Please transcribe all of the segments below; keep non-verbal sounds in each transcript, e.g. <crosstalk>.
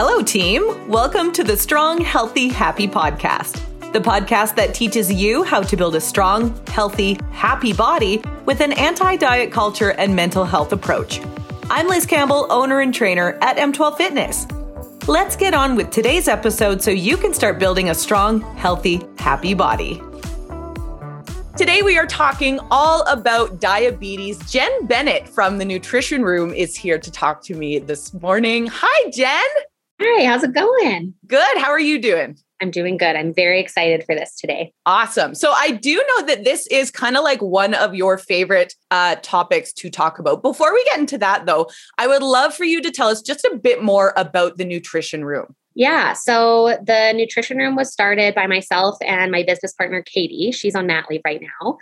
Hello, team. Welcome to the Strong, Healthy, Happy podcast, the podcast that teaches you how to build a strong, healthy, happy body with an anti diet culture and mental health approach. I'm Liz Campbell, owner and trainer at M12 Fitness. Let's get on with today's episode so you can start building a strong, healthy, happy body. Today, we are talking all about diabetes. Jen Bennett from the Nutrition Room is here to talk to me this morning. Hi, Jen. Hi, how's it going? Good. How are you doing? I'm doing good. I'm very excited for this today. Awesome. So I do know that this is kind of like one of your favorite uh, topics to talk about. Before we get into that, though, I would love for you to tell us just a bit more about the nutrition room. Yeah. So the nutrition room was started by myself and my business partner, Katie. She's on mat leave right now.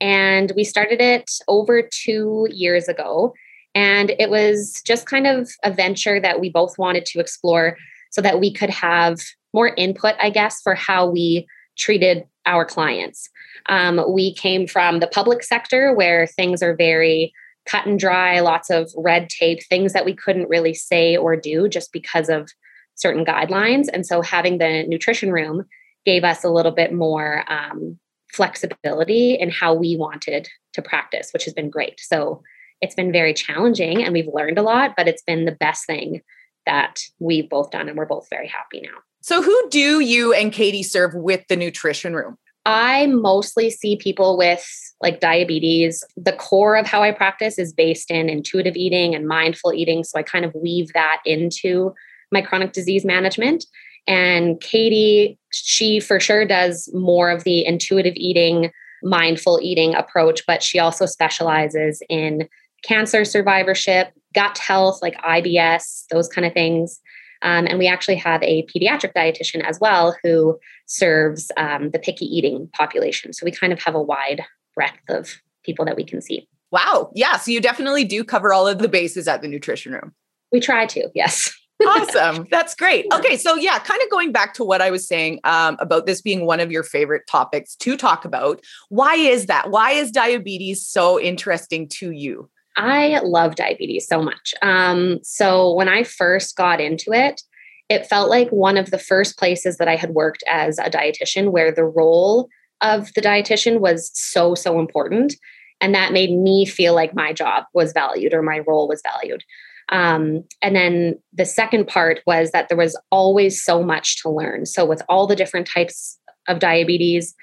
And we started it over two years ago. And it was just kind of a venture that we both wanted to explore so that we could have more input, I guess, for how we treated our clients. Um, we came from the public sector where things are very cut and dry, lots of red tape, things that we couldn't really say or do just because of certain guidelines. And so having the nutrition room gave us a little bit more um, flexibility in how we wanted to practice, which has been great. So it's been very challenging and we've learned a lot, but it's been the best thing that we've both done and we're both very happy now. So, who do you and Katie serve with the nutrition room? I mostly see people with like diabetes. The core of how I practice is based in intuitive eating and mindful eating. So, I kind of weave that into my chronic disease management. And Katie, she for sure does more of the intuitive eating, mindful eating approach, but she also specializes in cancer survivorship, gut health, like IBS, those kind of things. Um, and we actually have a pediatric dietitian as well who serves um, the picky eating population. So we kind of have a wide breadth of people that we can see. Wow. Yeah. So you definitely do cover all of the bases at the nutrition room. We try to, yes. <laughs> awesome. That's great. Okay. So, yeah, kind of going back to what I was saying um, about this being one of your favorite topics to talk about. Why is that? Why is diabetes so interesting to you? I love diabetes so much. Um, so when I first got into it, it felt like one of the first places that I had worked as a dietitian where the role of the dietitian was so, so important. And that made me feel like my job was valued or my role was valued. Um, and then the second part was that there was always so much to learn. So, with all the different types of diabetes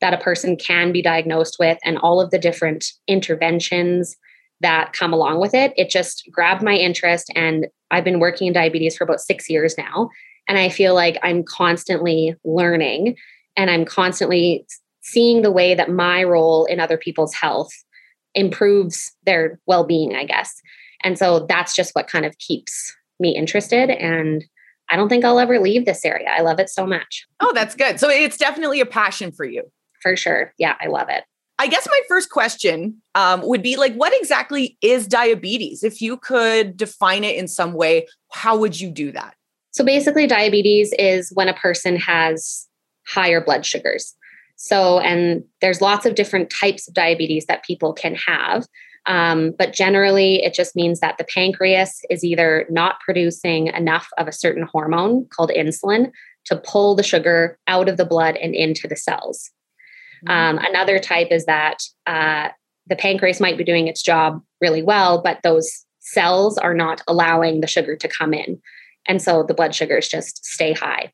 that a person can be diagnosed with, and all of the different interventions that come along with it. It just grabbed my interest. And I've been working in diabetes for about six years now. And I feel like I'm constantly learning and I'm constantly seeing the way that my role in other people's health improves their well being, I guess. And so that's just what kind of keeps me interested. And I don't think I'll ever leave this area. I love it so much. Oh, that's good. So it's definitely a passion for you. For sure. Yeah, I love it. I guess my first question um, would be like, what exactly is diabetes? If you could define it in some way, how would you do that? So basically, diabetes is when a person has higher blood sugars. So, and there's lots of different types of diabetes that people can have. Um, but generally, it just means that the pancreas is either not producing enough of a certain hormone called insulin to pull the sugar out of the blood and into the cells. Um, mm-hmm. another type is that uh, the pancreas might be doing its job really well, but those cells are not allowing the sugar to come in. And so the blood sugars just stay high.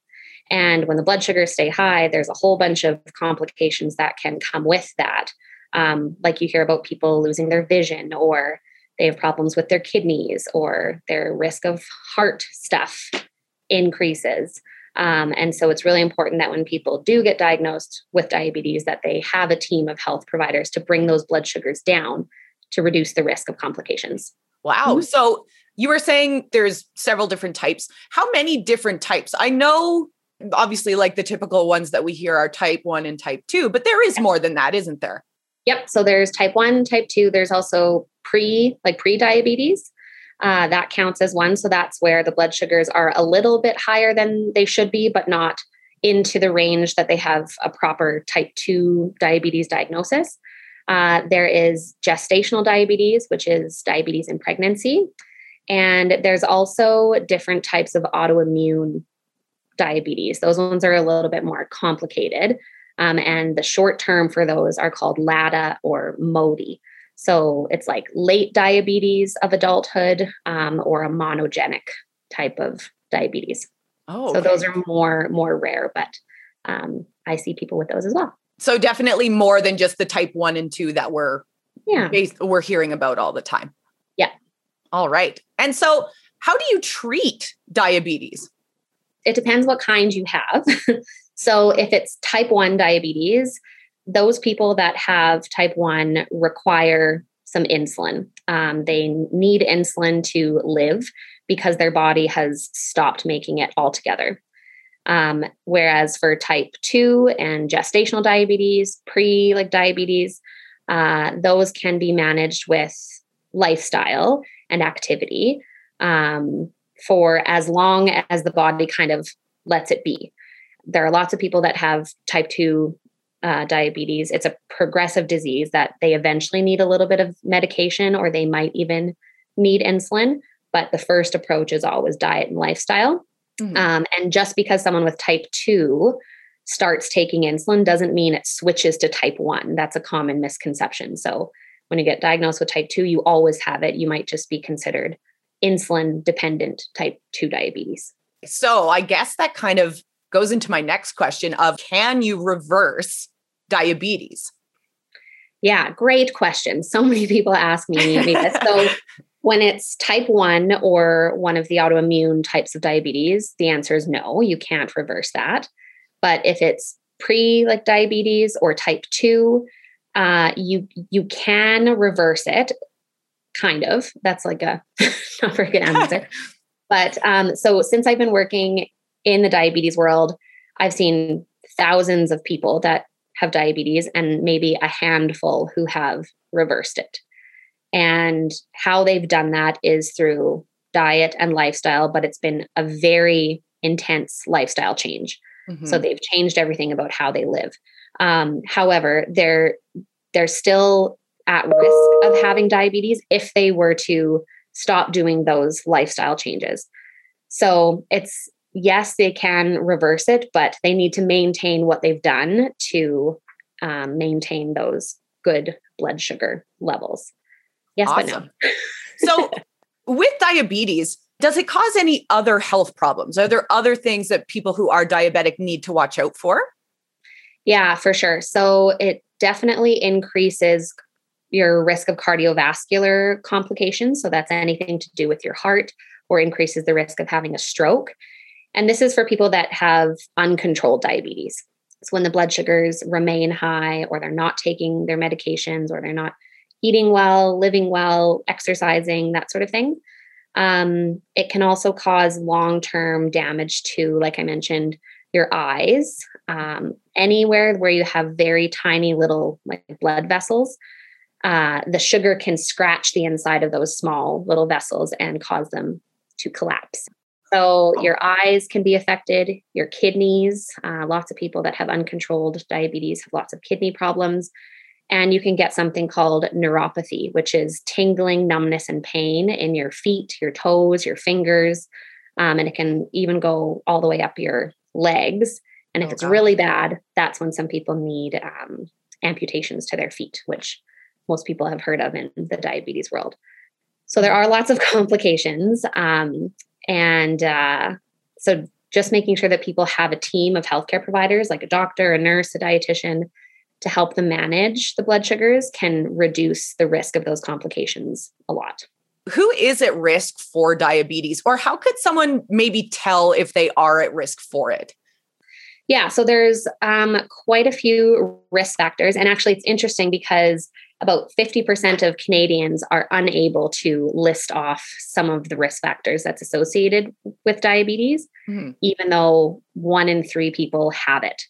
And when the blood sugars stay high, there's a whole bunch of complications that can come with that. Um, like you hear about people losing their vision, or they have problems with their kidneys, or their risk of heart stuff increases. Um, and so it's really important that when people do get diagnosed with diabetes, that they have a team of health providers to bring those blood sugars down to reduce the risk of complications. Wow. Mm-hmm. So you were saying there's several different types. How many different types? I know obviously like the typical ones that we hear are type 1 and type 2, but there is more than that, isn't there? Yep. So there's type 1, type 2, there's also pre like pre-diabetes uh, that counts as one. So that's where the blood sugars are a little bit higher than they should be, but not into the range that they have a proper type 2 diabetes diagnosis. Uh, there is gestational diabetes, which is diabetes in pregnancy. And there's also different types of autoimmune diabetes. Those ones are a little bit more complicated. Um, and the short term for those are called LADA or MODY. So it's like late diabetes of adulthood um, or a monogenic type of diabetes. Oh, okay. so those are more more rare, but um, I see people with those as well. So definitely more than just the type one and two that we're yeah based, we're hearing about all the time. Yeah. All right. And so, how do you treat diabetes? It depends what kind you have. <laughs> so if it's type one diabetes, those people that have type 1 require some insulin. Um, they need insulin to live because their body has stopped making it altogether. Um, whereas for type 2 and gestational diabetes, pre like diabetes, uh, those can be managed with lifestyle and activity um, for as long as the body kind of lets it be. There are lots of people that have type 2 uh, diabetes. It's a progressive disease that they eventually need a little bit of medication or they might even need insulin. But the first approach is always diet and lifestyle. Mm-hmm. Um, and just because someone with type 2 starts taking insulin doesn't mean it switches to type 1. That's a common misconception. So when you get diagnosed with type 2, you always have it. You might just be considered insulin dependent type 2 diabetes. So I guess that kind of goes into my next question of can you reverse diabetes? Yeah, great question. So <laughs> many people ask me this. So <laughs> when it's type 1 or one of the autoimmune types of diabetes, the answer is no, you can't reverse that. But if it's pre like diabetes or type 2, uh, you you can reverse it kind of that's like a <laughs> not very good answer but um, so since i've been working in the diabetes world, I've seen thousands of people that have diabetes and maybe a handful who have reversed it. And how they've done that is through diet and lifestyle, but it's been a very intense lifestyle change. Mm-hmm. So they've changed everything about how they live. Um, however, they're they're still at risk of having diabetes if they were to stop doing those lifestyle changes. So it's yes, they can reverse it, but they need to maintain what they've done to um, maintain those good blood sugar levels. Yes, awesome. but no. so, with diabetes, does it cause any other health problems? Are there other things that people who are diabetic need to watch out for? Yeah, for sure. So, it definitely increases your risk of cardiovascular complications. So, that's anything to do with your heart or increases the risk of having a stroke. And this is for people that have uncontrolled diabetes. So when the blood sugars remain high, or they're not taking their medications, or they're not eating well, living well, exercising, that sort of thing. Um, it can also cause long term damage to, like I mentioned, your eyes. Um, anywhere where you have very tiny little like blood vessels, uh, the sugar can scratch the inside of those small little vessels and cause them to collapse. So your eyes can be affected, your kidneys. Uh, lots of people that have uncontrolled diabetes have lots of kidney problems. And you can get something called neuropathy, which is tingling, numbness, and pain in your feet, your toes, your fingers. Um, and it can even go all the way up your legs. And if oh, it's God. really bad, that's when some people need um, amputations to their feet, which most people have heard of in the diabetes world. So there are lots of <laughs> complications. Um, and uh, so just making sure that people have a team of healthcare providers, like a doctor, a nurse, a dietitian, to help them manage the blood sugars can reduce the risk of those complications a lot. Who is at risk for diabetes, or how could someone maybe tell if they are at risk for it? Yeah, so there's um, quite a few risk factors. And actually, it's interesting because about 50% of Canadians are unable to list off some of the risk factors that's associated with diabetes, mm-hmm. even though one in three people have it.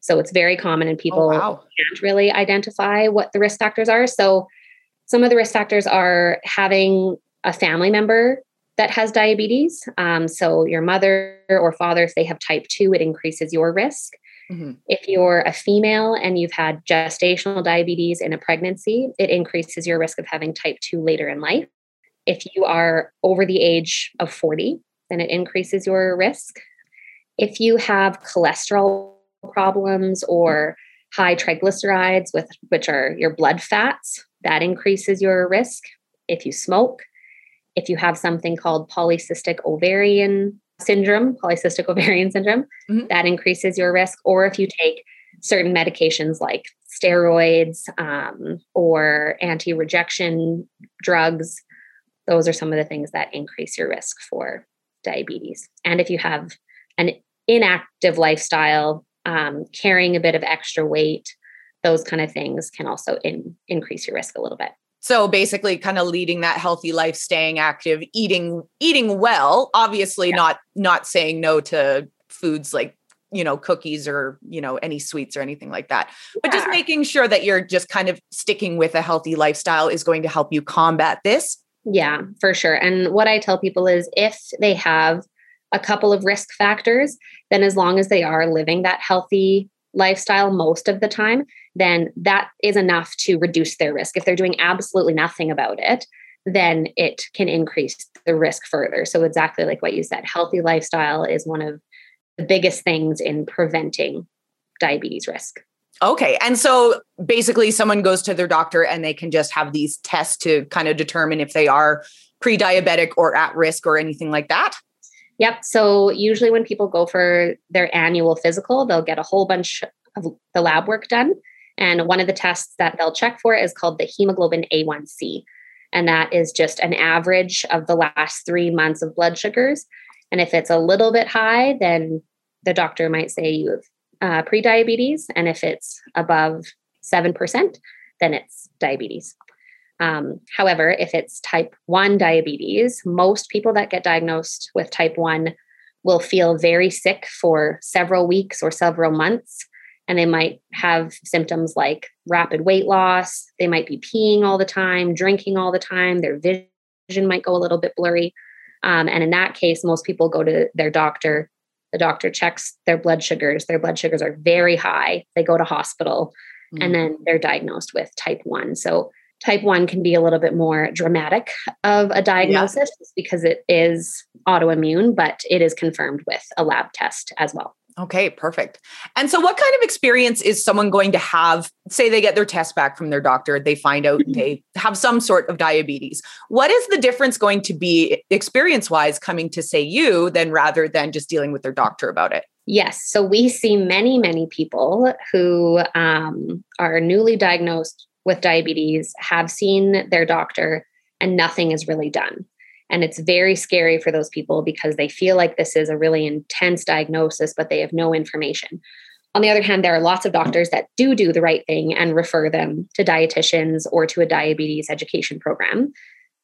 So it's very common and oh, people oh, wow. can't really identify what the risk factors are. So some of the risk factors are having a family member that has diabetes. Um, so your mother or father, if they have type 2, it increases your risk. Mm-hmm. If you're a female and you've had gestational diabetes in a pregnancy, it increases your risk of having type 2 later in life. If you are over the age of 40, then it increases your risk. If you have cholesterol problems or high triglycerides, with which are your blood fats, that increases your risk. If you smoke, if you have something called polycystic ovarian syndrome, polycystic ovarian syndrome, mm-hmm. that increases your risk. Or if you take certain medications like steroids um, or anti rejection drugs, those are some of the things that increase your risk for diabetes. And if you have an inactive lifestyle, um, carrying a bit of extra weight, those kind of things can also in, increase your risk a little bit. So basically kind of leading that healthy life, staying active, eating eating well, obviously yeah. not not saying no to foods like you know cookies or you know any sweets or anything like that but just making sure that you're just kind of sticking with a healthy lifestyle is going to help you combat this yeah for sure and what i tell people is if they have a couple of risk factors then as long as they are living that healthy lifestyle most of the time, then that is enough to reduce their risk. If they're doing absolutely nothing about it, then it can increase the risk further. So, exactly like what you said, healthy lifestyle is one of the biggest things in preventing diabetes risk. Okay. And so basically, someone goes to their doctor and they can just have these tests to kind of determine if they are pre diabetic or at risk or anything like that. Yep. So usually when people go for their annual physical, they'll get a whole bunch of the lab work done. And one of the tests that they'll check for is called the hemoglobin A1C. And that is just an average of the last three months of blood sugars. And if it's a little bit high, then the doctor might say you have uh, prediabetes. And if it's above 7%, then it's diabetes. Um, however, if it's type 1 diabetes, most people that get diagnosed with type 1 will feel very sick for several weeks or several months. And they might have symptoms like rapid weight loss. They might be peeing all the time, drinking all the time. Their vision might go a little bit blurry. Um, and in that case, most people go to their doctor. The doctor checks their blood sugars. Their blood sugars are very high. They go to hospital mm. and then they're diagnosed with type 1. So type 1 can be a little bit more dramatic of a diagnosis yeah. because it is autoimmune but it is confirmed with a lab test as well okay perfect and so what kind of experience is someone going to have say they get their test back from their doctor they find out mm-hmm. they have some sort of diabetes what is the difference going to be experience wise coming to say you than rather than just dealing with their doctor about it Yes. So we see many, many people who um, are newly diagnosed with diabetes have seen their doctor and nothing is really done. And it's very scary for those people because they feel like this is a really intense diagnosis, but they have no information. On the other hand, there are lots of doctors that do do the right thing and refer them to dietitians or to a diabetes education program.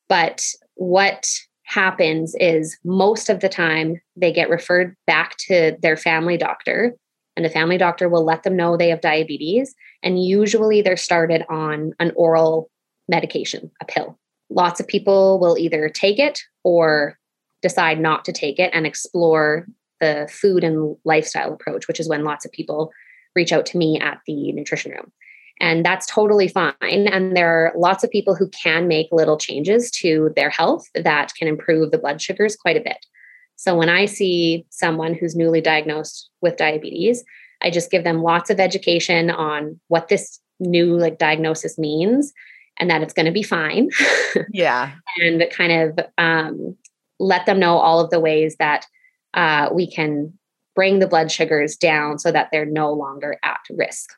But what happens is most of the time they get referred back to their family doctor and the family doctor will let them know they have diabetes. And usually they're started on an oral medication, a pill. Lots of people will either take it or decide not to take it and explore the food and lifestyle approach, which is when lots of people reach out to me at the nutrition room. And that's totally fine. And there are lots of people who can make little changes to their health that can improve the blood sugars quite a bit. So when I see someone who's newly diagnosed with diabetes, I just give them lots of education on what this new like diagnosis means and that it's going to be fine. <laughs> Yeah. and kind of um, let them know all of the ways that uh, we can bring the blood sugars down so that they're no longer at risk.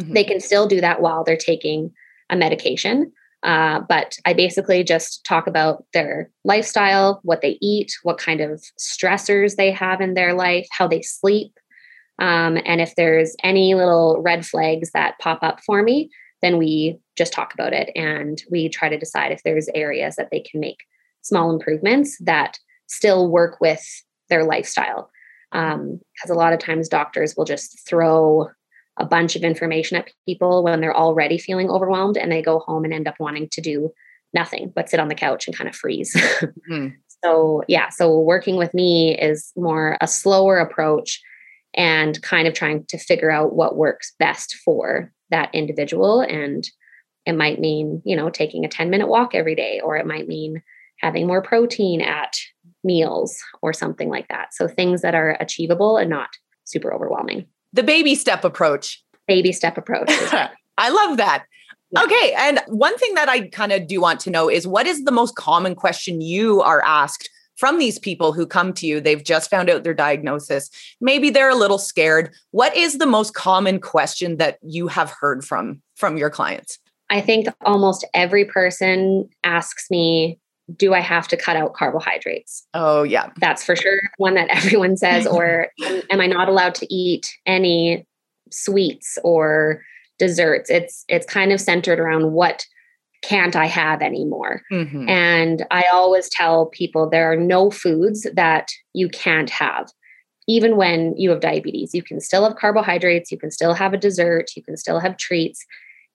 Mm-hmm. They can still do that while they're taking a medication, uh, but I basically just talk about their lifestyle, what they eat, what kind of stressors they have in their life, how they sleep. Um, and if there's any little red flags that pop up for me, then we just talk about it and we try to decide if there's areas that they can make small improvements that still work with their lifestyle. Because um, a lot of times doctors will just throw a bunch of information at people when they're already feeling overwhelmed and they go home and end up wanting to do nothing but sit on the couch and kind of freeze. mm-hmm. <laughs> So, yeah, so working with me is more a slower approach and kind of trying to figure out what works best for that individual. And it might mean, you know, taking a 10 minute walk every day, or it might mean having more protein at meals or something like that. So things that are achievable and not super overwhelming. The baby step approach. Baby step approach. <laughs> I love that. Yeah. Okay. And one thing that I kind of do want to know is what is the most common question you are asked from these people who come to you? They've just found out their diagnosis. Maybe they're a little scared. What is the most common question that you have heard from from your clients? I think almost every person asks me, do I have to cut out carbohydrates? Oh, yeah. That's for sure one that <laughs> everyone says. or am I not allowed to eat any sweets or desserts? It's it's kind of centered around what can't I have anymore? Mm-hmm. And I always tell people there are no foods that you can't have. Even when you have diabetes, you can still have carbohydrates, you can still have a dessert, you can still have treats.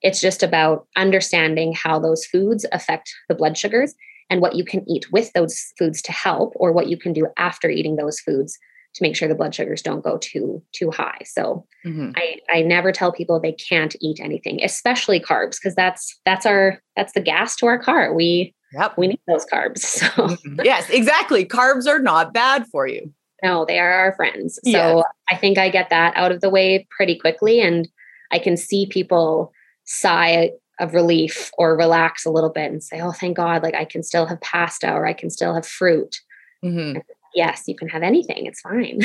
It's just about understanding how those foods affect the blood sugars and what you can eat with those foods to help or what you can do after eating those foods to make sure the blood sugars don't go too too high so mm-hmm. i i never tell people they can't eat anything especially carbs because that's that's our that's the gas to our car we yep. we need those carbs <laughs> so mm-hmm. yes exactly carbs are not bad for you no they are our friends so yes. i think i get that out of the way pretty quickly and i can see people sigh of relief or relax a little bit and say, oh, thank God, like I can still have pasta or I can still have fruit. Mm-hmm. Yes, you can have anything. It's fine.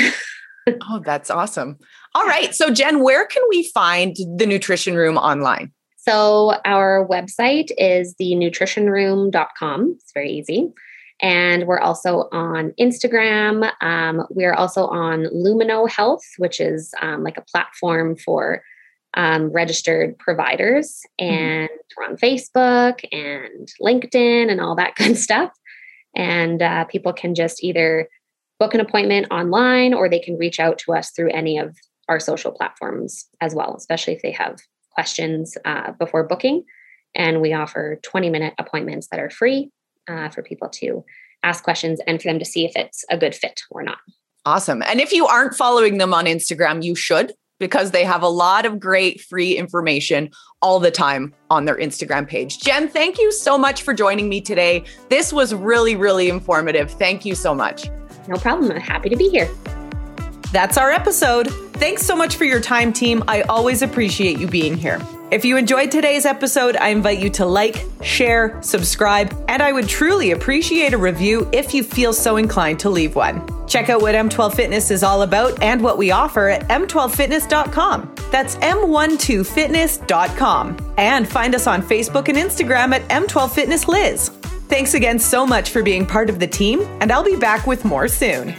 <laughs> oh, that's awesome. All right. So, Jen, where can we find the Nutrition Room online? So, our website is thenutritionroom.com. It's very easy. And we're also on Instagram. Um, we're also on Lumino Health, which is um, like a platform for um, registered providers, mm-hmm. and mm-hmm. we're on Facebook and LinkedIn and all that <laughs> good stuff. And uh, people can just either book an appointment online or they can reach out to us through any of our social platforms as well, especially if they have questions uh, before booking. And we offer 20 minute appointments that are free uh, for people to ask questions and for them to see if it's a good fit or not. Awesome. And if you aren't following them on Instagram, you should because they have a lot of great free information all the time on their Instagram page. Jen, thank you so much for joining me today. This was really, really informative. Thank you so much. No problem. I'm happy to be here. That's our episode. Thanks so much for your time, team. I always appreciate you being here. If you enjoyed today's episode, I invite you to like, share, subscribe, and I would truly appreciate a review if you feel so inclined to leave one. Check out what M12 Fitness is all about and what we offer at m12fitness.com. That's m12fitness.com. And find us on Facebook and Instagram at M12Fitness Liz. Thanks again so much for being part of the team, and I'll be back with more soon.